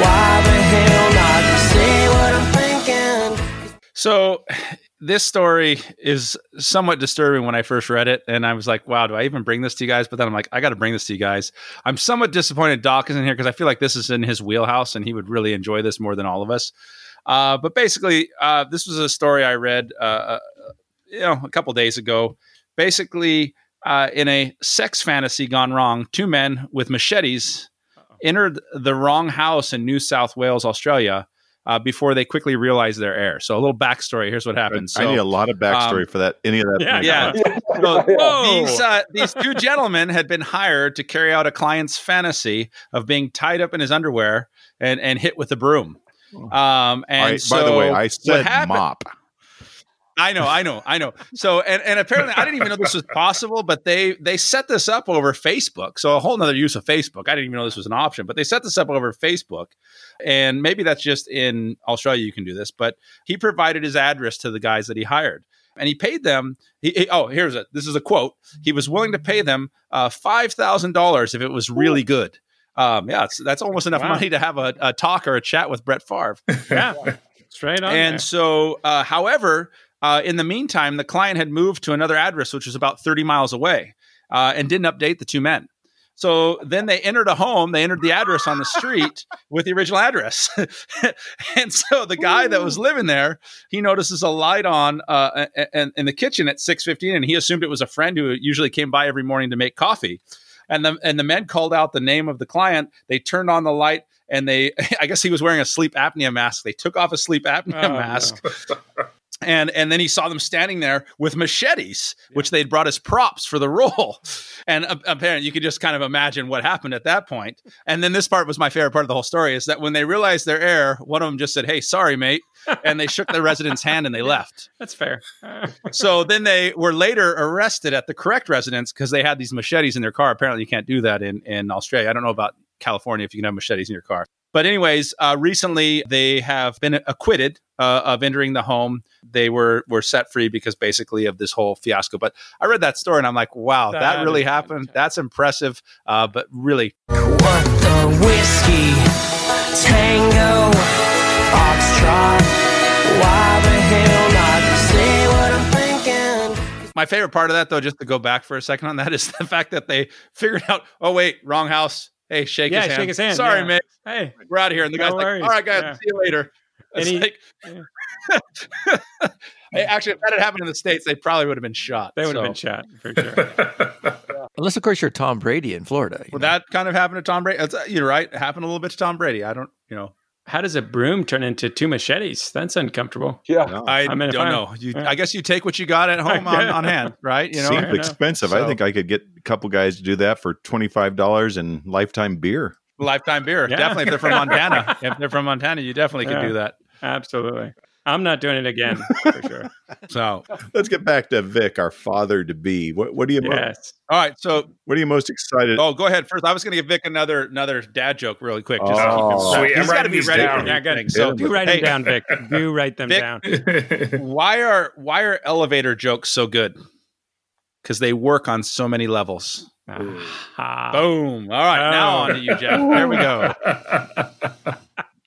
Why the hell not say what I'm thinking? So this story is somewhat disturbing when I first read it, and I was like, "Wow, do I even bring this to you guys?" But then I'm like, "I got to bring this to you guys." I'm somewhat disappointed Doc isn't here because I feel like this is in his wheelhouse, and he would really enjoy this more than all of us. Uh, but basically, uh, this was a story I read, uh, uh, you know, a couple days ago. Basically, uh, in a sex fantasy gone wrong, two men with machetes entered the wrong house in New South Wales, Australia uh, before they quickly realize their error. So a little backstory. Here's what happened. So, I need a lot of backstory um, for that. Any of that? yeah, [LAUGHS] yeah. Yeah. so [LAUGHS] Yeah. these uh, these two gentlemen had been hired to carry out a client's fantasy of being tied up in his underwear and and hit with a broom. Um, and I- so by the way, I said happened- mop. I know, I know, I know. So and, and apparently I didn't even know this was possible, but they they set this up over Facebook. So a whole nother use of Facebook. I didn't even know this was an option, but they set this up over Facebook. And maybe that's just in Australia you can do this, but he provided his address to the guys that he hired. And he paid them. He, he- oh, here's it. This is a quote. He was willing to pay them uh, five thousand dollars if it was really good. Um, yeah, it's, that's almost enough Wow. money to have a, a talk or a chat with Brett Favre Yeah. Straight on. and there. so, uh, however, uh, in the meantime, the client had moved to another address, which was about 30 miles away, uh, and didn't update the two men. So then they entered a home. They entered the address on the street [LAUGHS] with the original address, [LAUGHS] and so the guy that was living there, he notices a light on uh, a- in the kitchen at six fifteen, and he assumed it was a friend who usually came by every morning to make coffee. And the and the men called out the name of the client. They turned on the light, and they, [LAUGHS] I guess he was wearing a sleep apnea mask. They took off a sleep apnea Oh, mask, And and then he saw them standing there with machetes, which they'd brought as props for the role. [LAUGHS] And uh, apparently, you could just kind of imagine what happened at that point. And then this part was my favorite part of the whole story: is that when they realized their error, one of them just said, "Hey, sorry, mate," and they shook the resident's hand and they left. [LAUGHS] That's fair. [LAUGHS] So then they were later arrested at the correct residence because they had these machetes in their car. Apparently, you can't do that in in Australia. I don't know about California if you can have machetes in your car. But anyways, uh, recently they have been acquitted uh, of entering the home. They were were set free because basically of this whole fiasco. But I read that story and I'm like, wow, that, That really happened. fantastic. That's impressive. Uh, but really, What the whiskey tango foxtrot? Why the hell not say what I'm thinking? my favorite part of that though, just to go back for a second on that, is the [LAUGHS] fact that they figured out, oh wait, wrong house. Hey, shake Yeah, his hand. shake his hand, Sorry, yeah. mate. hey, We're out of here. And the No guy's like, worries. all right, guys, Yeah. see you later. And It's he- like, [LAUGHS] Hey, actually, if that had happened in the States, they probably would have been shot. they would have been shot for sure. [LAUGHS] Unless, of course, you're Tom Brady in Florida. Well, know. that kind of happened to Tom Brady. That's, uh, you're right. It happened a little bit to Tom Brady. I don't, you know, How does a broom turn into two machetes? That's uncomfortable. Yeah. No. I, I mean, if don't I'm- know. You, yeah. I guess you take what you got at [LAUGHS] home on, on hand, right? You know, Seems Fair enough. expensive. I think I could get a couple guys to do that for twenty five dollars and lifetime beer. lifetime beer. Yeah. Definitely, if they're from [LAUGHS] Montana, if they're from Montana, you definitely could Yeah. do that. Absolutely. I'm not doing it again for sure. [LAUGHS] So, Let's get back to Vic, our father to be. What, what are you? mo- Yes. all right. So, What are you most excited? oh, go ahead first. I was going to give Vic another another dad joke really quick. Just to keep him Oh. fresh. Sweet. He's I'm got to be ready down. for Yeah, these good. things. So- So, Do write Hey. them down, Vic. Do [LAUGHS] write them Vic- down. why are why are elevator jokes so good? Because they work on so many levels. Ah. Boom. All right, now Oh. on to you, Jeff. There we go. [LAUGHS]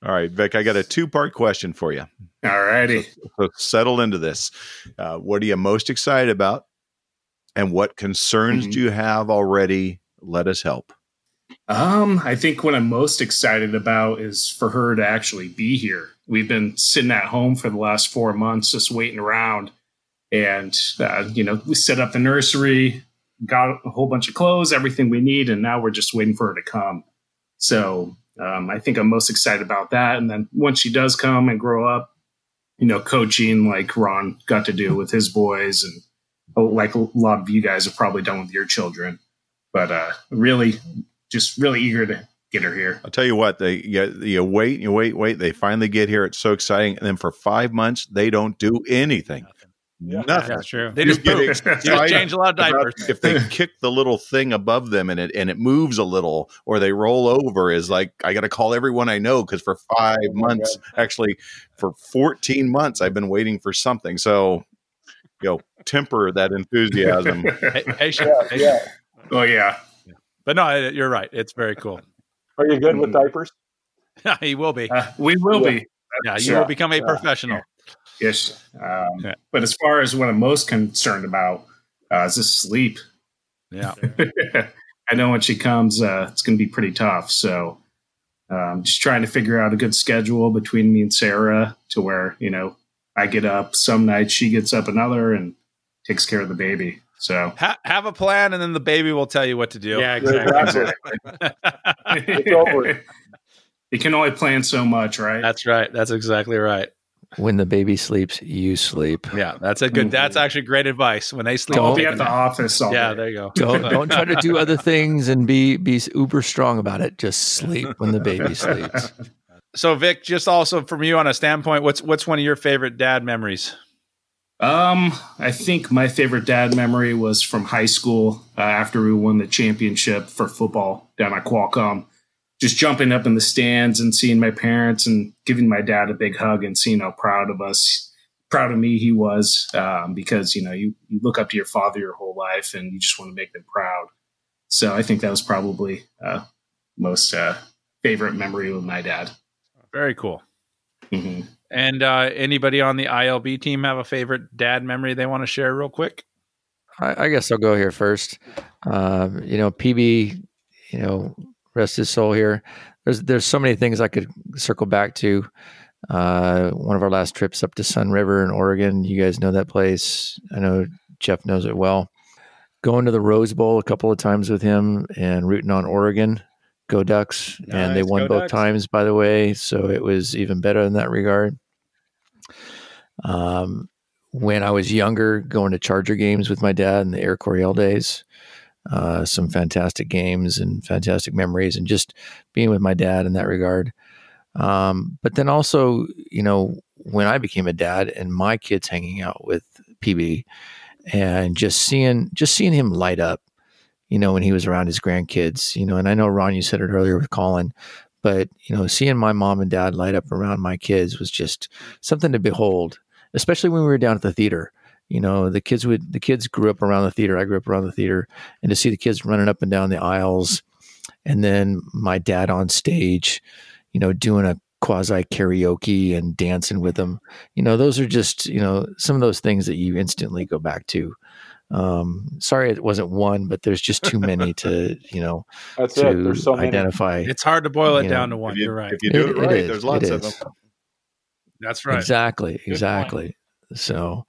All right, Vic, I got a two part question for you. All righty. So settle into this. Uh, what are you most excited about? And what concerns Mhm. do you have already? Let us help. Um, I think what I'm most excited about is for her to actually be here. We've been sitting at home for the last four months, just waiting around, and uh, you know, we set up the nursery, got a whole bunch of clothes, everything we need, and now we're just waiting for her to come. So um, I think I'm most excited about that. And then once she does come and grow up, you know, coaching like Ron got to do with his boys, and oh, like a lot of you guys have probably done with your children. But uh, really, just really eager to get her here. I'll tell you what, they you, you wait, you wait, wait. They finally get here. It's so exciting. And then for five months, they don't do anything. Yeah. Nothing. That's true. They just get poop. [LAUGHS] excited You just change a lot of diapers. if they kick the little thing above them and it and it moves a little or they roll over is like I got to call everyone I know because for five Oh my months, actually for 14 months, I've been waiting for something. So, you know, temper that enthusiasm. [LAUGHS] Hey, hey. Yeah, Hey, yeah. Oh yeah, But no, you're right. It's very cool. Are you good with diapers? [LAUGHS] he will be. uh, we will Yeah. be. Yeah, you Sure. will become a Yeah. professional. Yes. Um, Yeah. But as far as what I'm most concerned about uh, is this sleep. Yeah. [LAUGHS] I know when she comes, uh, it's going to be pretty tough. So um, just trying to figure out a good schedule between me and Sarah to where, you know, I get up some nights, she gets up another and takes care of the baby. So Ha- have a plan, and then the baby will tell you what to do. Yeah, exactly. [LAUGHS] It's over. you can only plan so much, right? That's right. That's exactly right. When the baby sleeps, you sleep. Yeah, that's a good. That's actually great advice. When they sleep, I'll Don't- be at the [LAUGHS] office all Yeah, day. there you go. Don't [LAUGHS] don't try to do other things and be be uber strong about it. Just sleep when the baby sleeps. [LAUGHS] So, Vic, just also from you on a standpoint, what's what's one of your favorite dad memories? Um, I think my favorite dad memory was from high school uh, after we won the championship for football down at Qualcomm. Just jumping up in the stands and seeing my parents and giving my dad a big hug and seeing how proud of us, proud of me he was. Um, because you know you you look up to your father your whole life and you just want to make them proud. So I think that was probably uh, most uh, favorite memory with my dad. Very cool. hmm And uh, anybody on the ILB team have a favorite dad memory they want to share real quick? I, I guess I'll go here first. Um, you know, PB, you know, rest his soul here. There's there's so many things I could circle back to. Uh, one of our last trips up to Sunriver in Oregon. You guys know that place. I know Jeff knows it well. Going to the Rose Bowl a couple of times with him and rooting on Oregon. Go Ducks. and they won both Ducks. times, by the way. So it was even better in that regard. Um, when I was younger, going to Charger games with my dad in the Air Coryell days. Uh, some fantastic games and fantastic memories, and just being with my dad in that regard. Um, but then also, you know, when I became a dad and my kids hanging out with PB, and just seeing just seeing him light up, you know, when he was around his grandkids, you know, and I know Ron, you said it earlier with Colin, but you know, seeing my mom and dad light up around my kids was just something to behold, especially when we were down at the theater. You know, the kids would the kids grew up around the theater. I grew up around the theater, and to see the kids running up and down the aisles, and then my dad on stage, you know, doing a quasi karaoke and dancing with them. You know, those are just you know some of those things that you instantly go back to. Um, sorry, it wasn't one, but there's just too many [LAUGHS] to you know That's to it. There's so many. identify. It's hard to boil it You down to one. You, You're right. if you do it, It- it right, is, there's lots of them. That's right. Exactly, point. exactly. So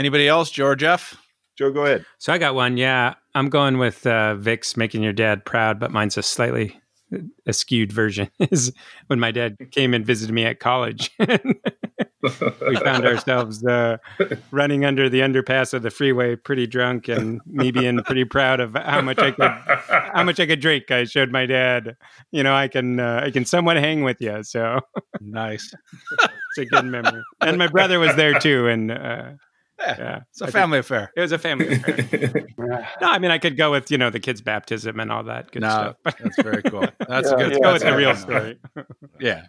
Anybody else? George F. Joe, go ahead. So I got one. Yeah, I'm going with uh, Vic's "Making Your Dad Proud," but mine's a slightly a skewed version. [LAUGHS] Is when my dad came and visited me at college. [LAUGHS] we found ourselves uh, running under the underpass of the freeway, pretty drunk, and me being pretty proud of how much I could how much I could drink. I showed my dad, you know, I can uh, I can somewhat hang with you. So Nice. [LAUGHS] it's a good memory. And my brother was there too, and uh, Yeah, yeah, it's a I think family affair. It was a family affair. [LAUGHS] No, I mean I could go with you know the kids' baptism and all that good No, stuff. But that's very cool. [LAUGHS] That's Yeah, good. let's yeah, go with the real story. [LAUGHS] Yeah.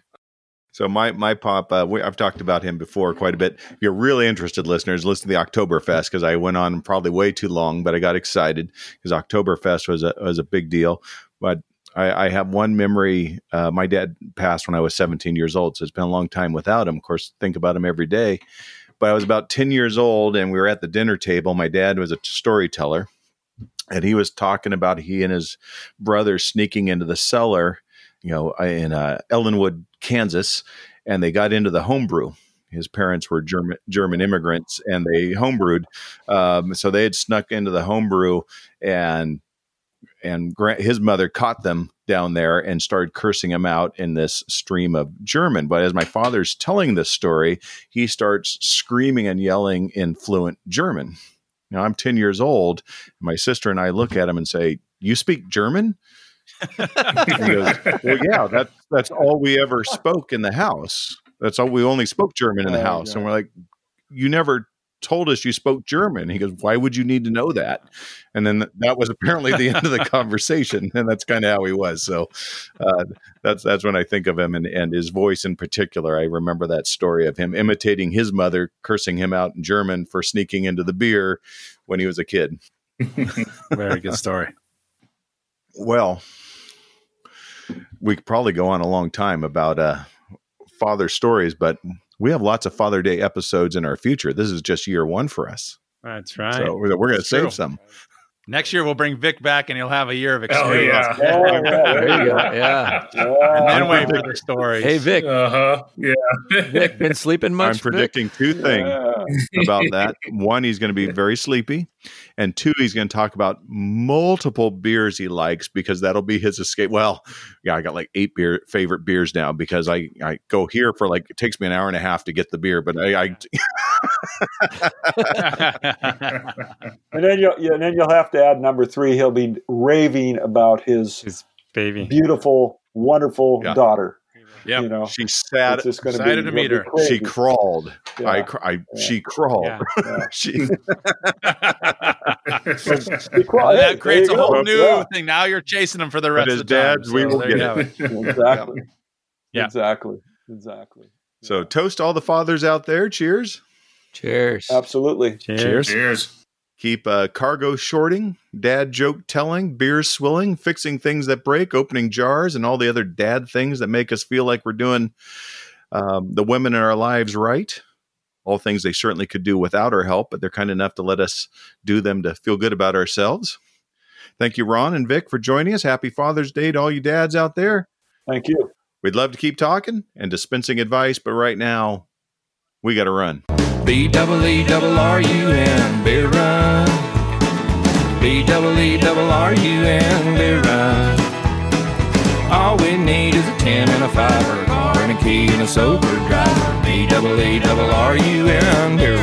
So my my pop, uh, we, I've talked about him before quite a bit. If you're really interested, listeners, listen to the Oktoberfest because I went on probably way too long, but I got excited because Oktoberfest was a was a big deal. But I, I have one memory. Uh, my dad passed when I was 17 years old, so it's been a long time without him. Of course, think about him every day. But I was about 10 years old, and we were at the dinner table. My dad was a storyteller, and he was talking about he and his brother sneaking into the cellar, you know, in uh, Ellinwood, Kansas, and they got into the homebrew. His parents were German German immigrants, and they homebrewed. Um, so they had snuck into the homebrew, and and gra- his mother caught them down there and started cursing him out in this stream of German. But as my father's telling this story, he starts screaming and yelling in fluent German. Now I'm 10 years old. And my sister and I look at him and say, "You speak German?" He goes, "Well, yeah, that's that's all we ever spoke in the house. That's all we only spoke German in the Oh, house." And we're like, "You never told us you spoke German." He goes, "Why would you need to know that?" And then th- that was apparently the end of the [LAUGHS] conversation, and that's kind of how he was. So uh, that's that's when I think of him and and his voice in particular. I remember that story of him imitating his mother, cursing him out in German for sneaking into the beer when he was a kid. [LAUGHS] Very good story. Well, we could probably go on a long time about uh, father stories, but we have lots of Father Day episodes in our future. This is just year one for us, That's right. so we're, we're going to That's true. save some. Next year we'll bring Vic back, and he'll have a year of Oh experience. yeah. Oh, [LAUGHS] yeah, there you go. [LAUGHS] Yeah. And then wait for the stories. Hey Vic, Uh huh. Yeah. Vic, been sleeping much? I'm Vic? predicting two things Yeah. About that. One, he's going to be very sleepy, and two, he's going to talk about multiple beers he likes because that'll be his escape. Well, yeah, I got like eight beer favorite beers now because I I go here for like it takes me an hour and a half to get the beer, but I, I [LAUGHS] And then you'll yeah, and then you'll have to add number three. He'll be raving about his His baby. beautiful, wonderful Yeah. daughter. Yep. You know, she sat it's just going to excited be to meet her. she crawled. Yeah. I, cr- I she crawled. Yeah. [LAUGHS] Yeah. she Be And quiet. that creates a There whole go. new Yeah. thing. Now you're chasing them for the rest his of the time. dad's, we will get it. it. [LAUGHS] Exactly. Yeah. Exactly. Exactly. so toast all the fathers out there. Cheers. Cheers. Absolutely. Cheers. Cheers. Keep uh, cargo shorting, dad joke telling, beers swilling, fixing things that break, opening jars, and all the other dad things that make us feel like we're doing um, the women in our lives right. All things they certainly could do without our help, but they're kind enough to let us do them to feel good about ourselves. Thank you, Ron and Vic, for joining us. Happy Father's Day to all you dads out there. Thank you. We'd love to keep talking and dispensing advice, but right now, we got to run. B double E double R U N beer run. B double E double R U N beer run. All we need is a ten and a five, or a car and a key and a sober driver. B double A double R U N. They're